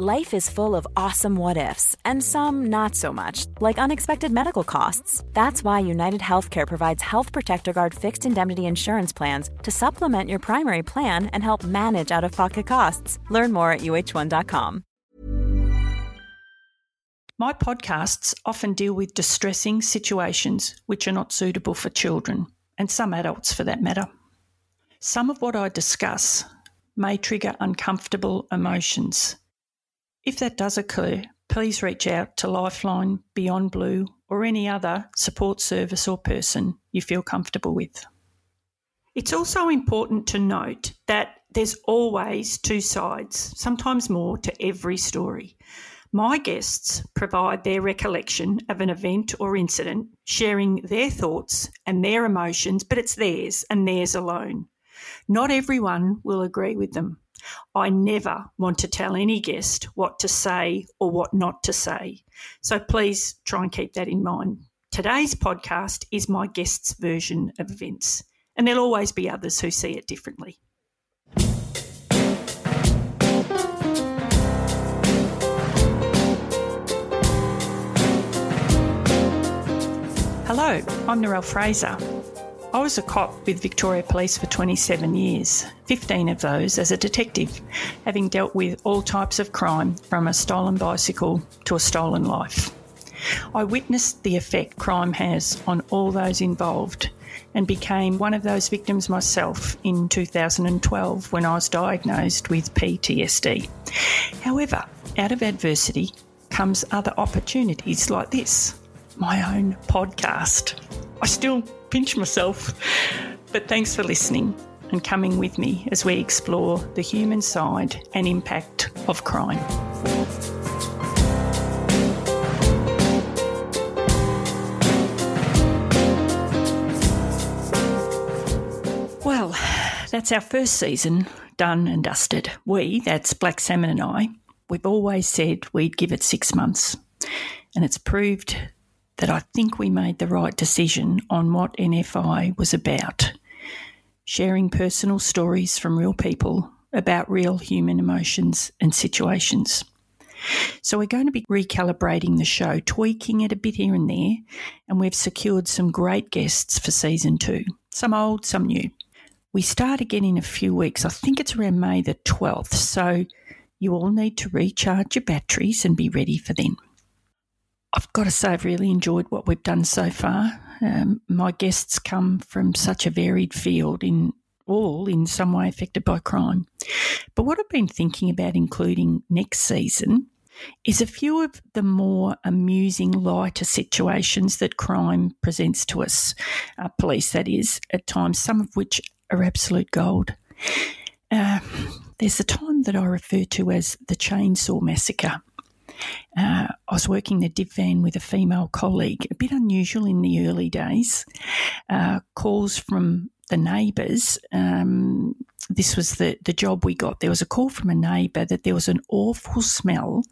Life is full of awesome what ifs, and some not so much, like unexpected medical costs. That's why United Healthcare provides Health Protector Guard fixed indemnity insurance plans to supplement your primary plan and help manage out of pocket costs. Learn more at uh1.com. My podcasts often deal with distressing situations which are not suitable for children, and some adults for that matter. Some of what I discuss may trigger uncomfortable emotions if that does occur, please reach out to Lifeline, Beyond Blue, or any other support service or person you feel comfortable with. It's also important to note that there's always two sides, sometimes more, to every story. My guests provide their recollection of an event or incident, sharing their thoughts and their emotions, but it's theirs and theirs alone. Not everyone will agree with them. I never want to tell any guest what to say or what not to say. So please try and keep that in mind. Today's podcast is my guest's version of events, and there'll always be others who see it differently. Hello, I'm Narelle Fraser. I was a cop with Victoria Police for 27 years, 15 of those as a detective, having dealt with all types of crime from a stolen bicycle to a stolen life. I witnessed the effect crime has on all those involved and became one of those victims myself in 2012 when I was diagnosed with PTSD. However, out of adversity comes other opportunities like this my own podcast. I still pinch myself. But thanks for listening and coming with me as we explore the human side and impact of crime. Well, that's our first season done and dusted. We, that's Black Salmon and I, we've always said we'd give it six months. And it's proved that I think we made the right decision on what NFI was about sharing personal stories from real people about real human emotions and situations. So, we're going to be recalibrating the show, tweaking it a bit here and there, and we've secured some great guests for season two some old, some new. We start again in a few weeks. I think it's around May the 12th. So, you all need to recharge your batteries and be ready for then. I've got to say, I've really enjoyed what we've done so far. Um, my guests come from such a varied field in all in some way affected by crime. But what I've been thinking about including next season is a few of the more amusing, lighter situations that crime presents to us, uh, police that is, at times, some of which are absolute gold. Uh, there's a time that I refer to as the Chainsaw Massacre. Uh, I was working the div van with a female colleague, a bit unusual in the early days. Uh, calls from the neighbours. Um, this was the, the job we got. There was a call from a neighbour that there was an awful smell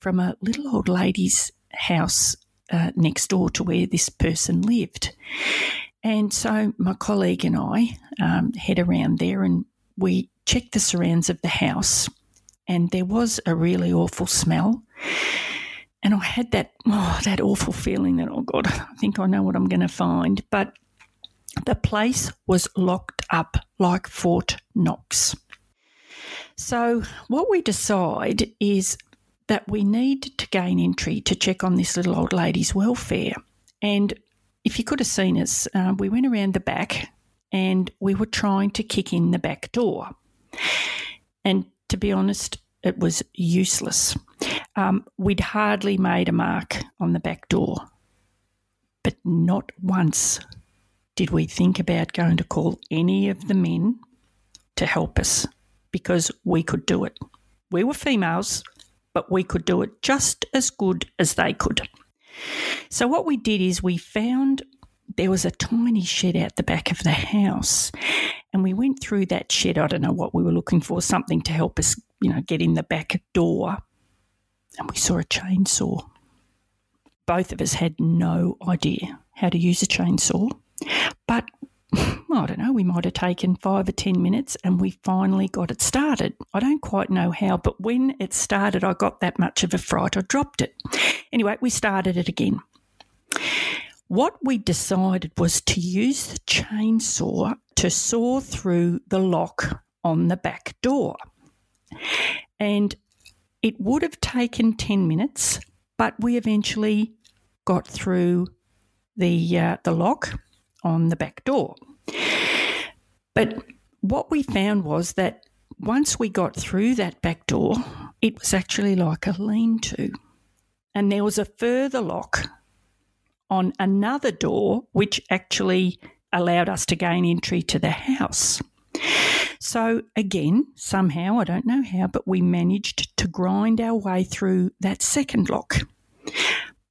from a little old lady's house uh, next door to where this person lived. And so my colleague and I um, head around there and we checked the surrounds of the house and there was a really awful smell. And I had that oh, that awful feeling that oh god, I think I know what I'm going to find. But the place was locked up like Fort Knox. So what we decide is that we need to gain entry to check on this little old lady's welfare. And if you could have seen us, uh, we went around the back and we were trying to kick in the back door. And to be honest, it was useless. Um, we'd hardly made a mark on the back door, but not once did we think about going to call any of the men to help us because we could do it. We were females, but we could do it just as good as they could. So, what we did is we found there was a tiny shed out the back of the house, and we went through that shed. I don't know what we were looking for, something to help us, you know, get in the back door, and we saw a chainsaw. Both of us had no idea how to use a chainsaw, but I don't know, we might have taken five or 10 minutes and we finally got it started. I don't quite know how, but when it started, I got that much of a fright, I dropped it. Anyway, we started it again. What we decided was to use the chainsaw to saw through the lock on the back door. And it would have taken 10 minutes, but we eventually got through the, uh, the lock on the back door. But what we found was that once we got through that back door, it was actually like a lean to. And there was a further lock on another door, which actually allowed us to gain entry to the house. So, again, somehow, I don't know how, but we managed to grind our way through that second lock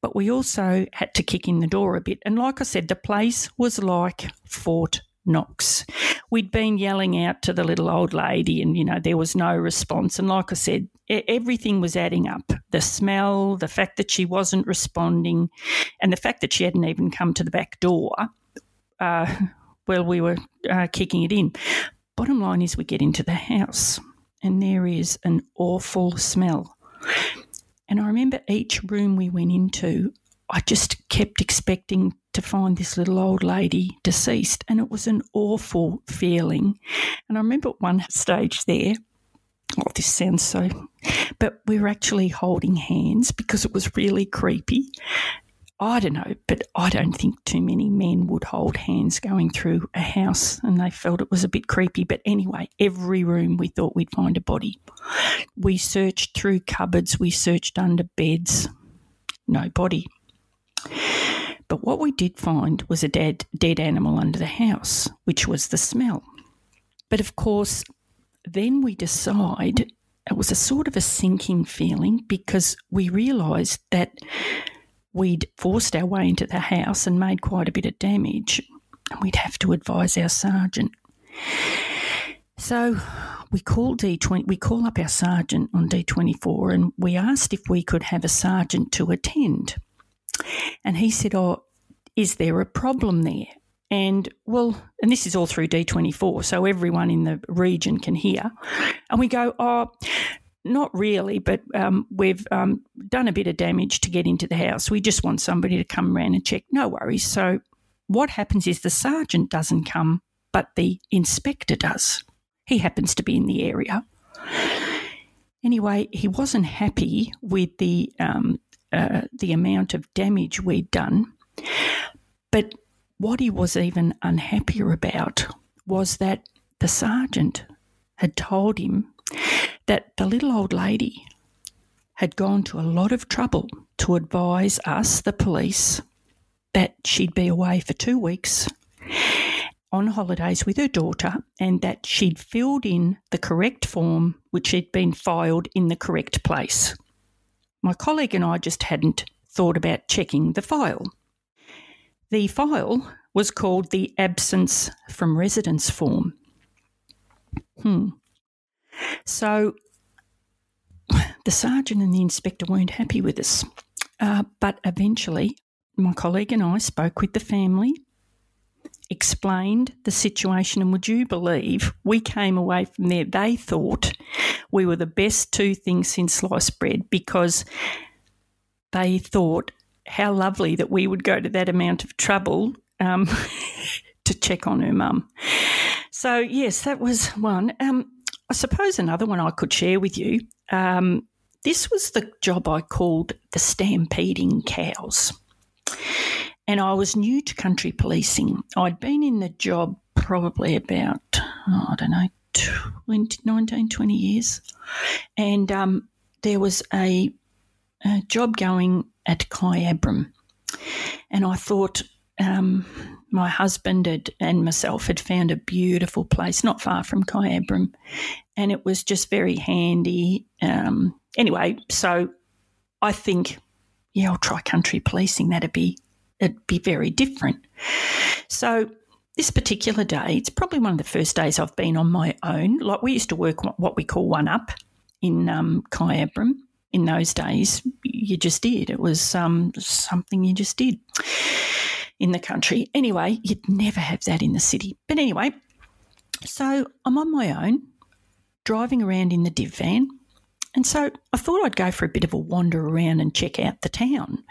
but we also had to kick in the door a bit. And like I said, the place was like Fort Knox. We'd been yelling out to the little old lady, and you know, there was no response. And like I said, everything was adding up the smell, the fact that she wasn't responding, and the fact that she hadn't even come to the back door. Uh, well, we were uh, kicking it in. Bottom line is, we get into the house, and there is an awful smell. And I remember each room we went into, I just kept expecting to find this little old lady deceased. And it was an awful feeling. And I remember at one stage there, oh, this sounds so, but we were actually holding hands because it was really creepy. I don't know, but I don't think too many men would hold hands going through a house and they felt it was a bit creepy. But anyway, every room we thought we'd find a body. We searched through cupboards, we searched under beds, no body. But what we did find was a dead, dead animal under the house, which was the smell. But of course, then we decide it was a sort of a sinking feeling because we realised that we'd forced our way into the house and made quite a bit of damage, and we'd have to advise our sergeant. So we call D20, we call up our sergeant on D24 and we asked if we could have a sergeant to attend. And he said, Oh, is there a problem there? And well, and this is all through D24, so everyone in the region can hear. And we go, Oh, not really, but um, we've um, done a bit of damage to get into the house. We just want somebody to come around and check. No worries. So, what happens is the sergeant doesn't come, but the inspector does. He happens to be in the area. Anyway, he wasn't happy with the um, uh, the amount of damage we'd done, but what he was even unhappier about was that the sergeant had told him that the little old lady had gone to a lot of trouble to advise us, the police, that she'd be away for two weeks on holidays with her daughter and that she'd filled in the correct form which had been filed in the correct place. My colleague and I just hadn't thought about checking the file. The file was called the absence from residence form. Hmm. So the sergeant and the inspector weren't happy with us. Uh, but eventually, my colleague and I spoke with the family, explained the situation, and would you believe we came away from there? They thought we were the best two things since sliced bread because they thought how lovely that we would go to that amount of trouble um, to check on her mum. So, yes, that was one. Um, I suppose another one I could share with you. Um, this was the job I called the stampeding cows. And I was new to country policing. I'd been in the job probably about, oh, I don't know, 20, 19, 20 years. And um, there was a, a, job going at Kyabram. And I thought, um, my husband had, and myself had found a beautiful place not far from Kyabram, and it was just very handy. Um, anyway, so I think, yeah, I'll try country policing. That'd be it'd be very different. So this particular day, it's probably one of the first days I've been on my own. Like we used to work what we call one up in um, Kyabram. In those days, you just did. It was um, something you just did in the country. Anyway, you'd never have that in the city. But anyway, so I'm on my own, driving around in the div van. And so I thought I'd go for a bit of a wander around and check out the town.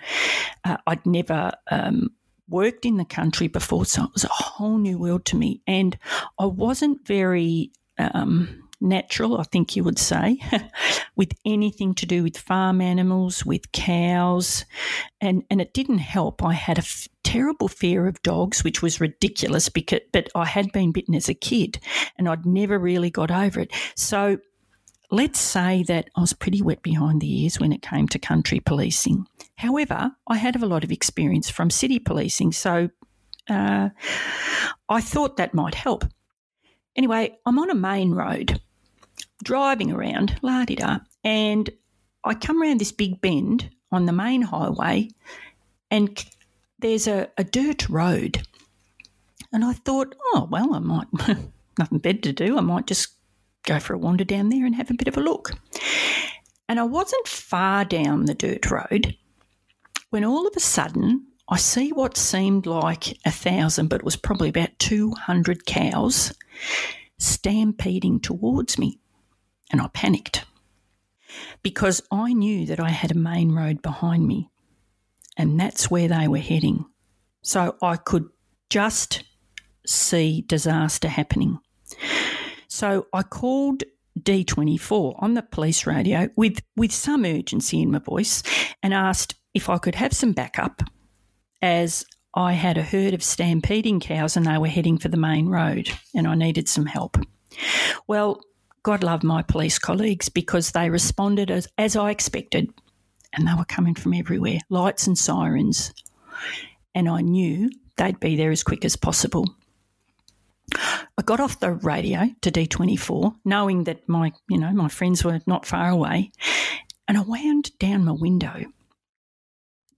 Uh, I'd never um, worked in the country before, so it was a whole new world to me. And I wasn't very um, natural, I think you would say, with anything to do with farm animals, with cows. And, and it didn't help. I had a f- terrible fear of dogs, which was ridiculous, because, but I had been bitten as a kid and I'd never really got over it. So let's say that I was pretty wet behind the ears when it came to country policing. However, I had a lot of experience from city policing, so uh, I thought that might help. Anyway, I'm on a main road, driving around, la di da, and I come around this big bend on the main highway, and there's a, a dirt road. And I thought, oh, well, I might, nothing better to do. I might just go for a wander down there and have a bit of a look. And I wasn't far down the dirt road when all of a sudden I see what seemed like a thousand, but it was probably about 200 cows stampeding towards me. And I panicked because I knew that I had a main road behind me and that's where they were heading. So I could just see disaster happening. So I called D24 on the police radio with, with some urgency in my voice and asked if I could have some backup as I had a herd of stampeding cows and they were heading for the main road and I needed some help. Well, God love my police colleagues because they responded as, as I expected and they were coming from everywhere lights and sirens. And I knew they'd be there as quick as possible. I got off the radio to D24, knowing that my, you know, my friends were not far away, and I wound down my window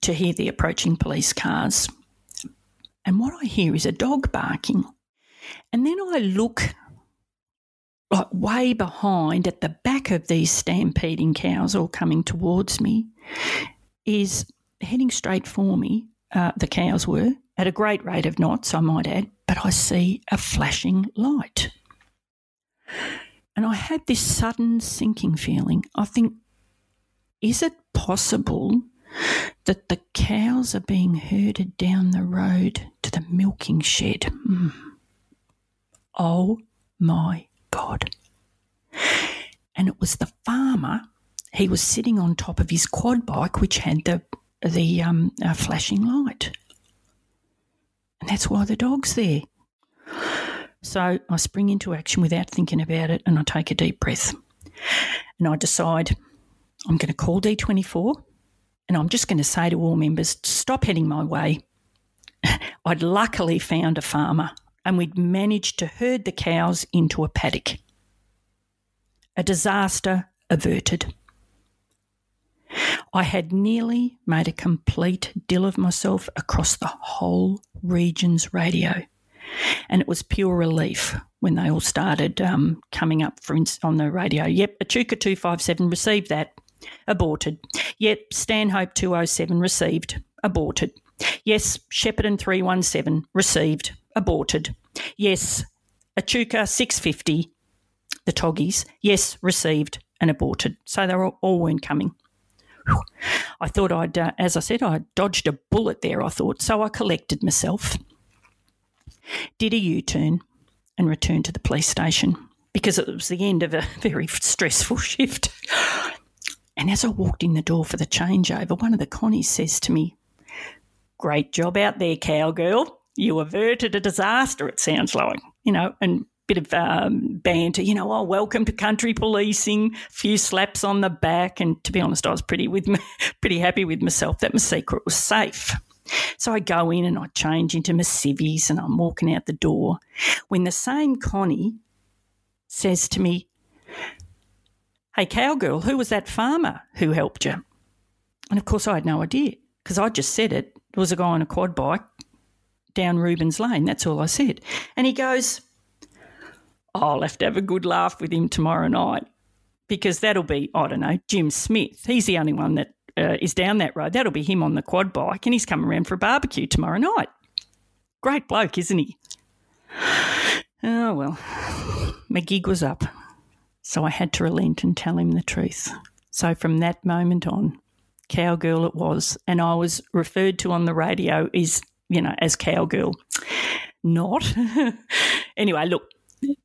to hear the approaching police cars. And what I hear is a dog barking. And then I look way behind at the back of these stampeding cows all coming towards me is heading straight for me. Uh, the cows were at a great rate of knots, I might add, but I see a flashing light. And I had this sudden sinking feeling. I think, is it possible that the cows are being herded down the road to the milking shed? Mm. Oh my God. And it was the farmer. He was sitting on top of his quad bike, which had the the um, uh, flashing light. And that's why the dog's there. So I spring into action without thinking about it and I take a deep breath. And I decide I'm going to call D24 and I'm just going to say to all members, stop heading my way. I'd luckily found a farmer and we'd managed to herd the cows into a paddock. A disaster averted. I had nearly made a complete deal of myself across the whole region's radio. And it was pure relief when they all started um, coming up for on the radio. Yep, Echuca 257 received that. Aborted. Yep, Stanhope 207 received. Aborted. Yes, Shepparton 317 received. Aborted. Yes, Echuca 650, the Toggies, yes, received and aborted. So they were all, weren't coming. I thought I'd, uh, as I said, I dodged a bullet there, I thought. So I collected myself, did a U turn, and returned to the police station because it was the end of a very stressful shift. And as I walked in the door for the changeover, one of the connies says to me, Great job out there, cowgirl. You averted a disaster, it sounds like, you know, and bit of um, banter, you know, oh, welcome to country policing, few slaps on the back. And to be honest, I was pretty with me, pretty happy with myself that my secret was safe. So I go in and I change into my civvies and I'm walking out the door when the same Connie says to me, Hey, cowgirl, who was that farmer who helped you? And of course, I had no idea because I just said it. There was a guy on a quad bike down Rubens Lane. That's all I said. And he goes, I'll have to have a good laugh with him tomorrow night because that'll be, I don't know, Jim Smith. He's the only one that uh, is down that road. That'll be him on the quad bike and he's coming around for a barbecue tomorrow night. Great bloke, isn't he? Oh, well, my gig was up. So I had to relent and tell him the truth. So from that moment on, cowgirl it was. And I was referred to on the radio is, you know, as cowgirl. Not. anyway, look,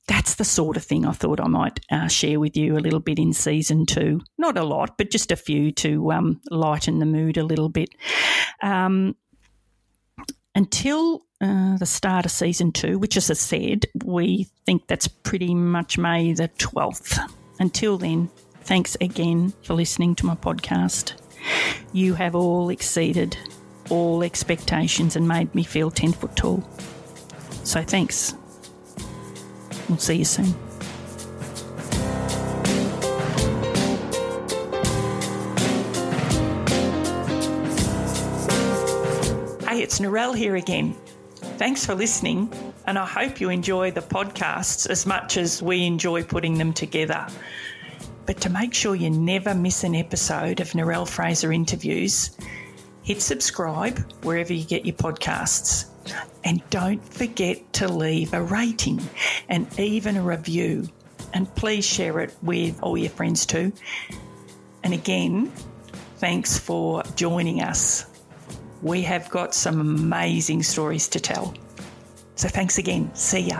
that's the sort of thing I thought I might uh, share with you a little bit in season two. Not a lot, but just a few to um, lighten the mood a little bit. Um, until uh, the start of season two, which, as I said, we think that's pretty much May the 12th. Until then, thanks again for listening to my podcast. You have all exceeded all expectations and made me feel 10 foot tall. So thanks. We'll see you soon. Hey, it's Narelle here again. Thanks for listening, and I hope you enjoy the podcasts as much as we enjoy putting them together. But to make sure you never miss an episode of Narelle Fraser interviews, hit subscribe wherever you get your podcasts. And don't forget to leave a rating and even a review. And please share it with all your friends too. And again, thanks for joining us. We have got some amazing stories to tell. So thanks again. See ya.